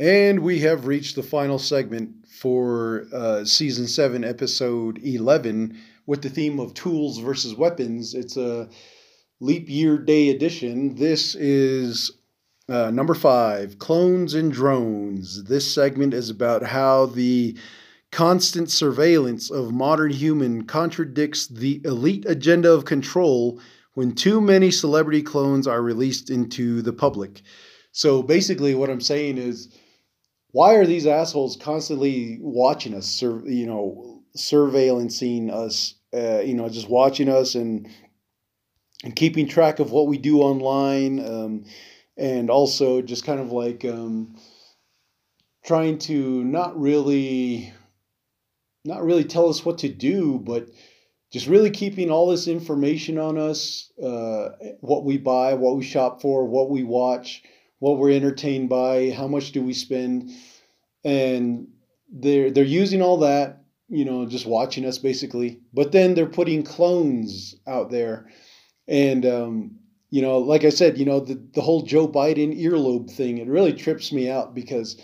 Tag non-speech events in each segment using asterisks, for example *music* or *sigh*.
And we have reached the final segment for uh, season seven, episode 11, with the theme of tools versus weapons. It's a leap year day edition. This is uh, number five clones and drones. This segment is about how the constant surveillance of modern human contradicts the elite agenda of control when too many celebrity clones are released into the public. So basically, what I'm saying is, why are these assholes constantly watching us, sur- you know, surveillancing us, uh, you know, just watching us and and keeping track of what we do online, um, and also just kind of like um, trying to not really, not really tell us what to do, but just really keeping all this information on us, uh, what we buy, what we shop for, what we watch what we're entertained by, how much do we spend, and they're they're using all that, you know, just watching us basically. But then they're putting clones out there, and um, you know, like I said, you know, the the whole Joe Biden earlobe thing, it really trips me out because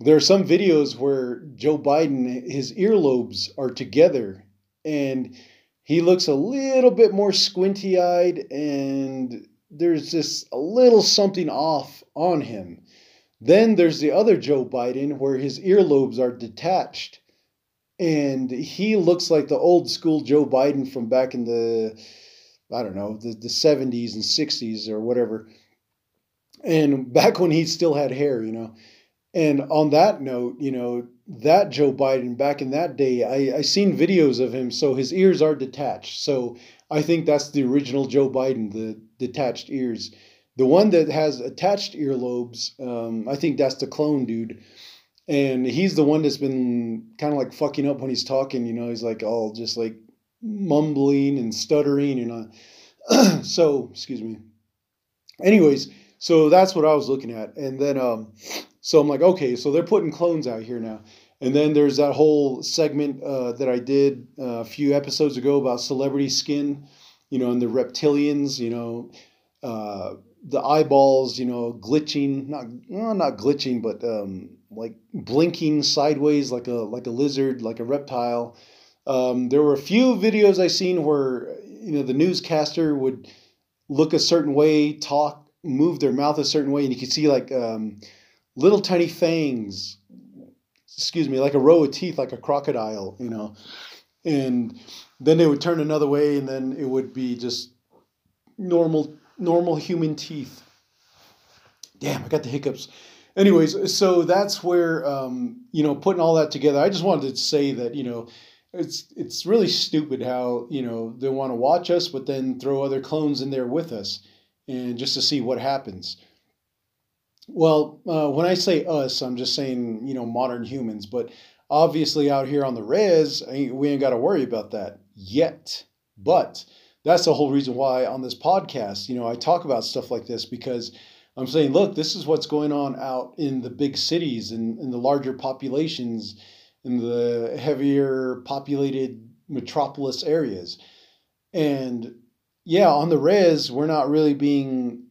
there are some videos where Joe Biden his earlobes are together. And he looks a little bit more squinty eyed and there's just a little something off on him. Then there's the other Joe Biden where his earlobes are detached. And he looks like the old school Joe Biden from back in the, I don't know, the, the 70s and 60s or whatever. And back when he still had hair, you know. And on that note, you know, that Joe Biden back in that day, I, I seen videos of him, so his ears are detached. So I think that's the original Joe Biden, the detached ears. The one that has attached earlobes, um, I think that's the clone dude. And he's the one that's been kind of like fucking up when he's talking. You know, he's like all just like mumbling and stuttering. You *clears throat* know, so excuse me. Anyways, so that's what I was looking at, and then um, so I'm like, okay, so they're putting clones out here now. And then there's that whole segment uh, that I did uh, a few episodes ago about celebrity skin, you know, and the reptilians, you know, uh, the eyeballs, you know, glitching, not well, not glitching, but um, like blinking sideways like a like a lizard, like a reptile. Um, there were a few videos I seen where you know the newscaster would look a certain way, talk, move their mouth a certain way, and you could see like um, little tiny fangs excuse me, like a row of teeth, like a crocodile, you know. And then they would turn another way, and then it would be just normal, normal human teeth. Damn, I got the hiccups. Anyways, so that's where um, you know putting all that together. I just wanted to say that you know it's it's really stupid how you know they want to watch us, but then throw other clones in there with us, and just to see what happens. Well, uh, when I say us, I'm just saying, you know, modern humans, but obviously out here on the res, we ain't got to worry about that yet. But that's the whole reason why on this podcast, you know, I talk about stuff like this because I'm saying, look, this is what's going on out in the big cities and in the larger populations, in the heavier populated metropolis areas. And yeah, on the res, we're not really being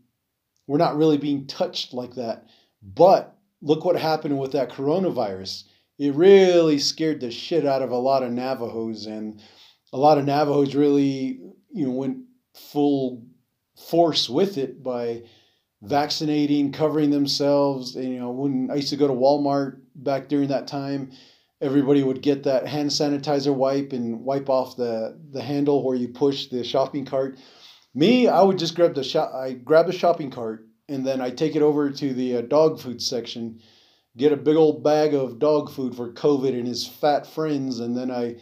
we're not really being touched like that. But look what happened with that coronavirus. It really scared the shit out of a lot of Navajos, and a lot of Navajos really, you know, went full force with it by vaccinating, covering themselves. And, you know, when I used to go to Walmart back during that time, everybody would get that hand sanitizer wipe and wipe off the, the handle where you push the shopping cart. Me, I would just grab the shop. I grab the shopping cart and then I take it over to the uh, dog food section, get a big old bag of dog food for COVID and his fat friends, and then I,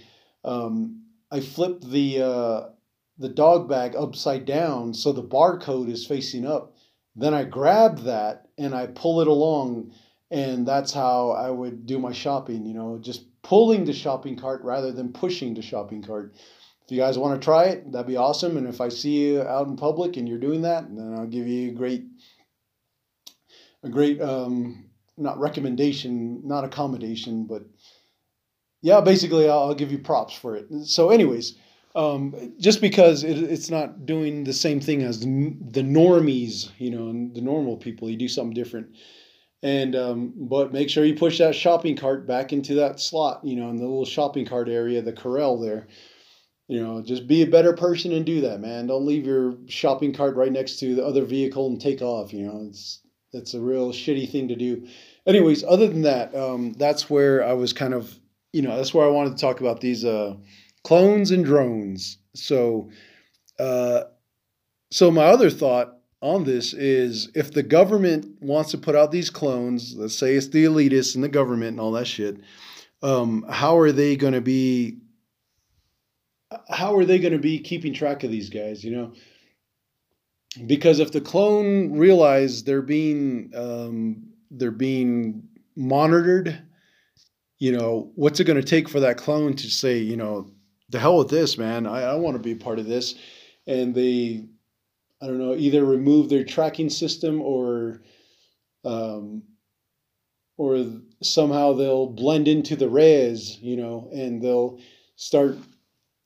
um, I flip the uh, the dog bag upside down so the barcode is facing up. Then I grab that and I pull it along, and that's how I would do my shopping. You know, just pulling the shopping cart rather than pushing the shopping cart if you guys want to try it, that'd be awesome. And if I see you out in public and you're doing that, then I'll give you a great, a great, um, not recommendation, not accommodation, but yeah, basically I'll, give you props for it. So, anyways, um, just because it, it's not doing the same thing as the, the normies, you know, and the normal people, you do something different. And um, but make sure you push that shopping cart back into that slot, you know, in the little shopping cart area, the corral there. You know, just be a better person and do that, man. Don't leave your shopping cart right next to the other vehicle and take off. You know, it's it's a real shitty thing to do. Anyways, other than that, um, that's where I was kind of, you know, that's where I wanted to talk about these uh, clones and drones. So, uh, so my other thought on this is if the government wants to put out these clones, let's say it's the elitists and the government and all that shit, um, how are they going to be? How are they going to be keeping track of these guys? You know, because if the clone realize they're being um, they're being monitored, you know, what's it going to take for that clone to say, you know, the hell with this, man? I, I want to be part of this, and they I don't know, either remove their tracking system or um, or somehow they'll blend into the res, you know, and they'll start.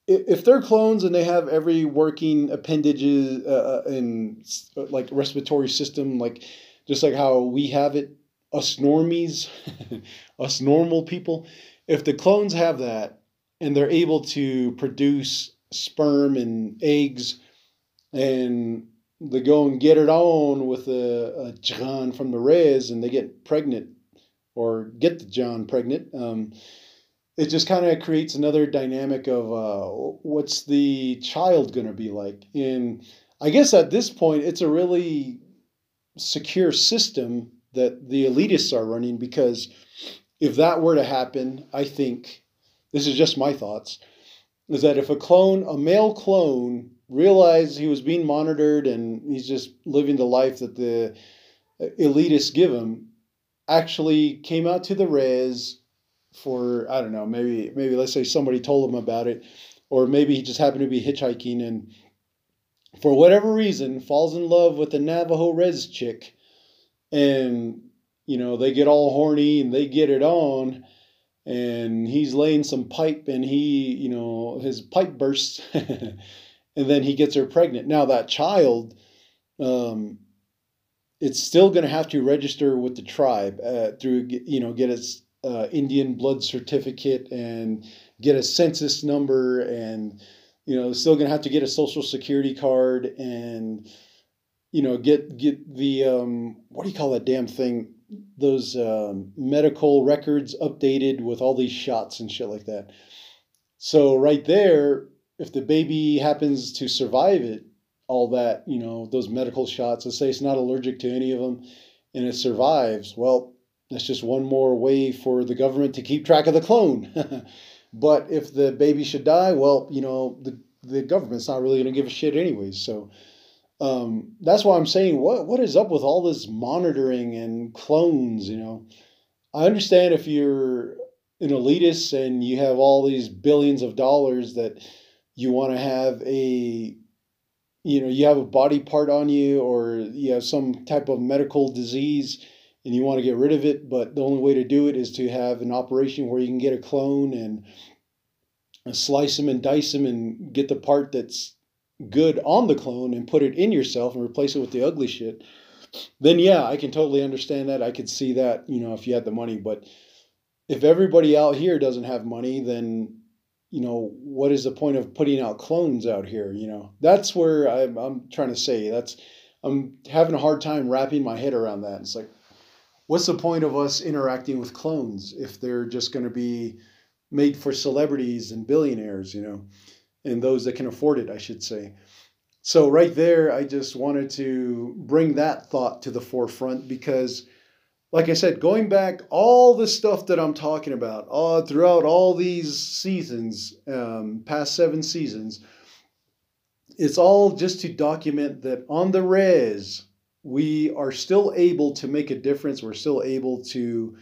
If they're clones and they have every working appendages uh, uh and like respiratory system, like just like how we have it, us normies, *laughs* us normal people, if the clones have that and they're able to produce sperm and eggs and they go and get it on with a, a John from the res and they get pregnant or get the John pregnant. Um, it just kind of creates another dynamic of uh, what's the child going to be like. And I guess at this point, it's a really secure system that the elitists are running because if that were to happen, I think this is just my thoughts is that if a clone, a male clone, realized he was being monitored and he's just living the life that the elitists give him, actually came out to the res for I don't know, maybe maybe let's say somebody told him about it, or maybe he just happened to be hitchhiking and for whatever reason falls in love with a Navajo res chick, and you know they get all horny and they get it on and he's laying some pipe and he you know his pipe bursts *laughs* and then he gets her pregnant. Now that child um, it's still going to have to register with the tribe uh, through you know get its uh, indian blood certificate and get a census number and you know still to have to get a social security card and you know get get the um, what do you call that damn thing those um, medical records updated with all these shots and shit like that. So right there, if the baby happens to survive it, all that you know, those medical shots. Let's say it's not allergic to any of them, and it survives. Well, that's just one more way for the government to keep track of the clone. *laughs* but if the baby should die, well, you know, the the government's not really going to give a shit anyways. So um, that's why I'm saying what what is up with all this monitoring and clones? You know, I understand if you're an elitist and you have all these billions of dollars that you want to have a you know you have a body part on you or you have some type of medical disease and you want to get rid of it but the only way to do it is to have an operation where you can get a clone and uh, slice them and dice them and get the part that's good on the clone and put it in yourself and replace it with the ugly shit, then yeah, I can totally understand that. I could see that, you know, if you had the money. But if everybody out here doesn't have money, then you know what is the point of putting out clones out here? You know, that's where I'm, I'm trying to say. That's I'm having a hard time wrapping my head around that. It's like, what's the point of us interacting with clones if they're just going to be made for celebrities and billionaires? You know and those that can afford it, I should say. So, right there, I just wanted to bring that thought to the forefront because, like I said, going back, all the stuff that I'm talking about uh, throughout all these seasons, um, past seven seasons, it's all just to document that on the res, we are still able to make a difference. We're still able to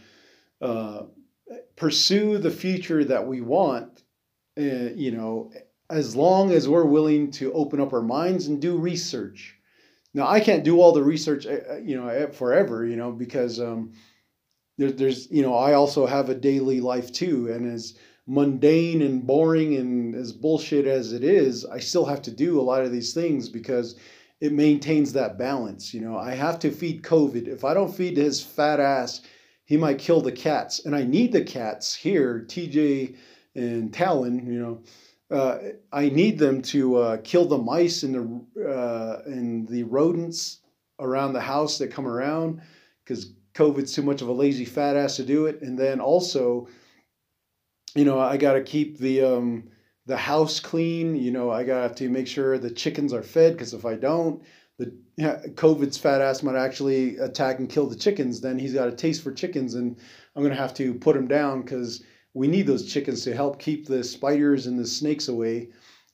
uh, pursue the future that we want, uh, you know, as long as we're willing to open up our minds and do research. Now, I can't do all the research, uh, uh, you know, forever, you know, because um, there, there's, you know, I also have a daily life too, and as mundane and boring and as bullshit as it is, I still have to do a lot of these things because it maintains that balance. You know, I have to feed COVID. If I don't feed his fat ass, he might kill the cats. And I need the cats here, TJ and Talon, you know. Uh, I need them to uh, kill the mice and the uh, and the rodents around the house that come around because COVID's too much of a lazy fat ass to do it. And then also, you know, I got to keep the um, the house clean. You know, I got to make sure the chickens are fed because if I don't, the COVID's fat ass might actually attack and kill the chickens. Then he's got a taste for chickens, and I'm gonna have to put him down because we need those chickens to help keep the spiders and the snakes away.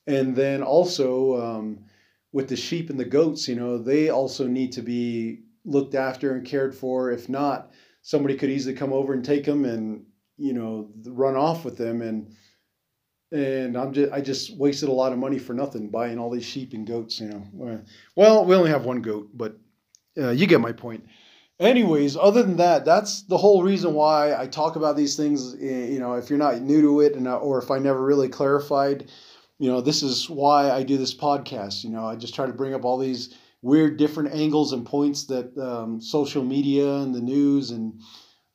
And then also um, with the sheep and the goats, you know, they also need to be looked after and cared for. If not, somebody could easily come over and take them and you know run off with them and and I'm just I just wasted a lot of money for nothing buying all these sheep and goats. You know, well we only have one goat, but uh, you get my point. Anyways, other than that, that's the whole reason why I talk about these things. Eh, you know, if you're not new to it, and or if I never really clarified, you know, this is why I do this podcast. You know, I just try to bring up all these weird different angles and points that um, social media and the news and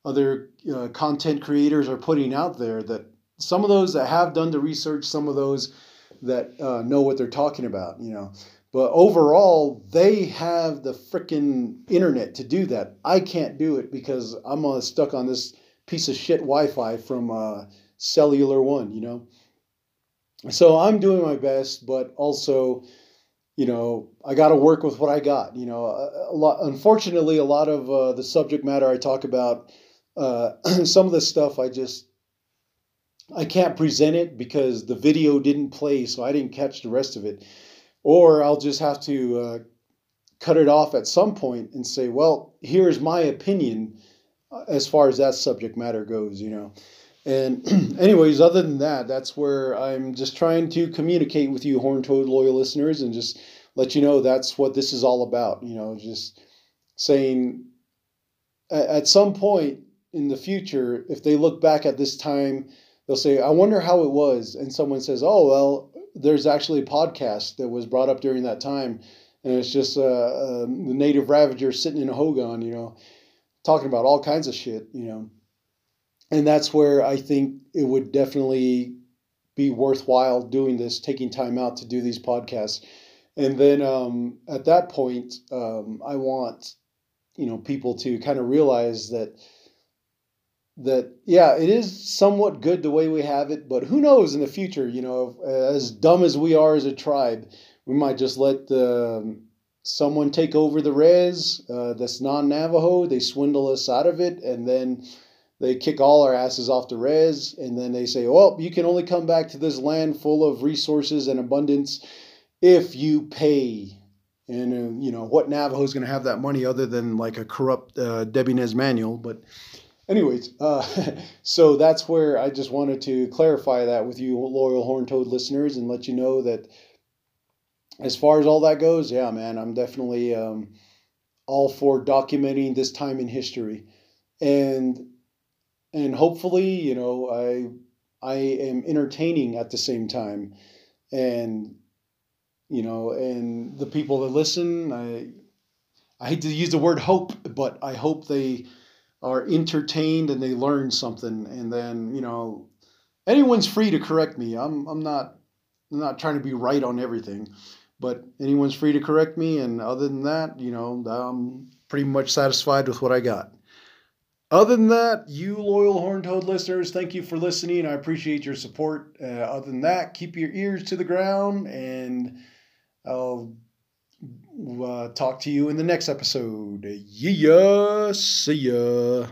other uh, content creators are putting out there that some of those that have done the research, some of those that uh, know what they're talking about, you know. But overall, they have the freaking internet to do that. I can't do it because I'm uh, stuck on this piece of shit Wi-Fi from uh, Cellular One, you know. So I'm doing my best, but also, you know, I got to work with what I got. You know, a, a lot. Unfortunately, a lot of uh, the subject matter I talk about, uh, *clears throat* some of the stuff I just I can't present it because the video didn't play, so I didn't catch the rest of it. Or I'll just have to uh, cut it off at some point and say, well, here's my opinion uh, as far as that subject matter goes, you know. And, *clears throat* anyways, other than that, that's where I'm just trying to communicate with you, Horn Toad loyal listeners, and just let you know that's what this is all about. You know, just saying at some point in the future, if they look back at this time they'll say, I wonder how it was. And someone says, Oh, well, there's actually a podcast that was brought up during that time. And it's just uh, uh, the native ravager sitting in a hogan, you know, talking about all kinds of shit, you know. And that's where I think it would definitely be worthwhile doing this, taking time out to do these podcasts. And then um, at that point, um, I want, you know, people to kind of realize that that yeah it is somewhat good the way we have it but who knows in the future you know as dumb as we are as a tribe we might just let um, someone take over the res uh, that's non-navajo they swindle us out of it and then they kick all our asses off the res and then they say well you can only come back to this land full of resources and abundance if you pay. And uh, you know what navajo is going to have that money other than like a corrupt uh, Debbie Nez Manuel but anyways, uh, *laughs* so that's where I just wanted to clarify that with you, loyal Horn Toad listeners, and let you know that as far as all that goes, yeah, man, I'm definitely um, all for documenting this time in history, and and hopefully, you know, I I am entertaining at the same time, and you know, and the people that listen, I I hate to use the word hope, but I hope they are entertained and they learn something and then you know anyone's free to correct me. I'm, I'm not I'm not trying to be right on everything but anyone's free to correct me and other than that you know i'm pretty much satisfied with what i got. Other than that you loyal horn toad listeners thank you for listening. I appreciate your support. Uh, other than that keep your ears to the ground and i'll uh, talk to you in the next episode. Yeah, see ya.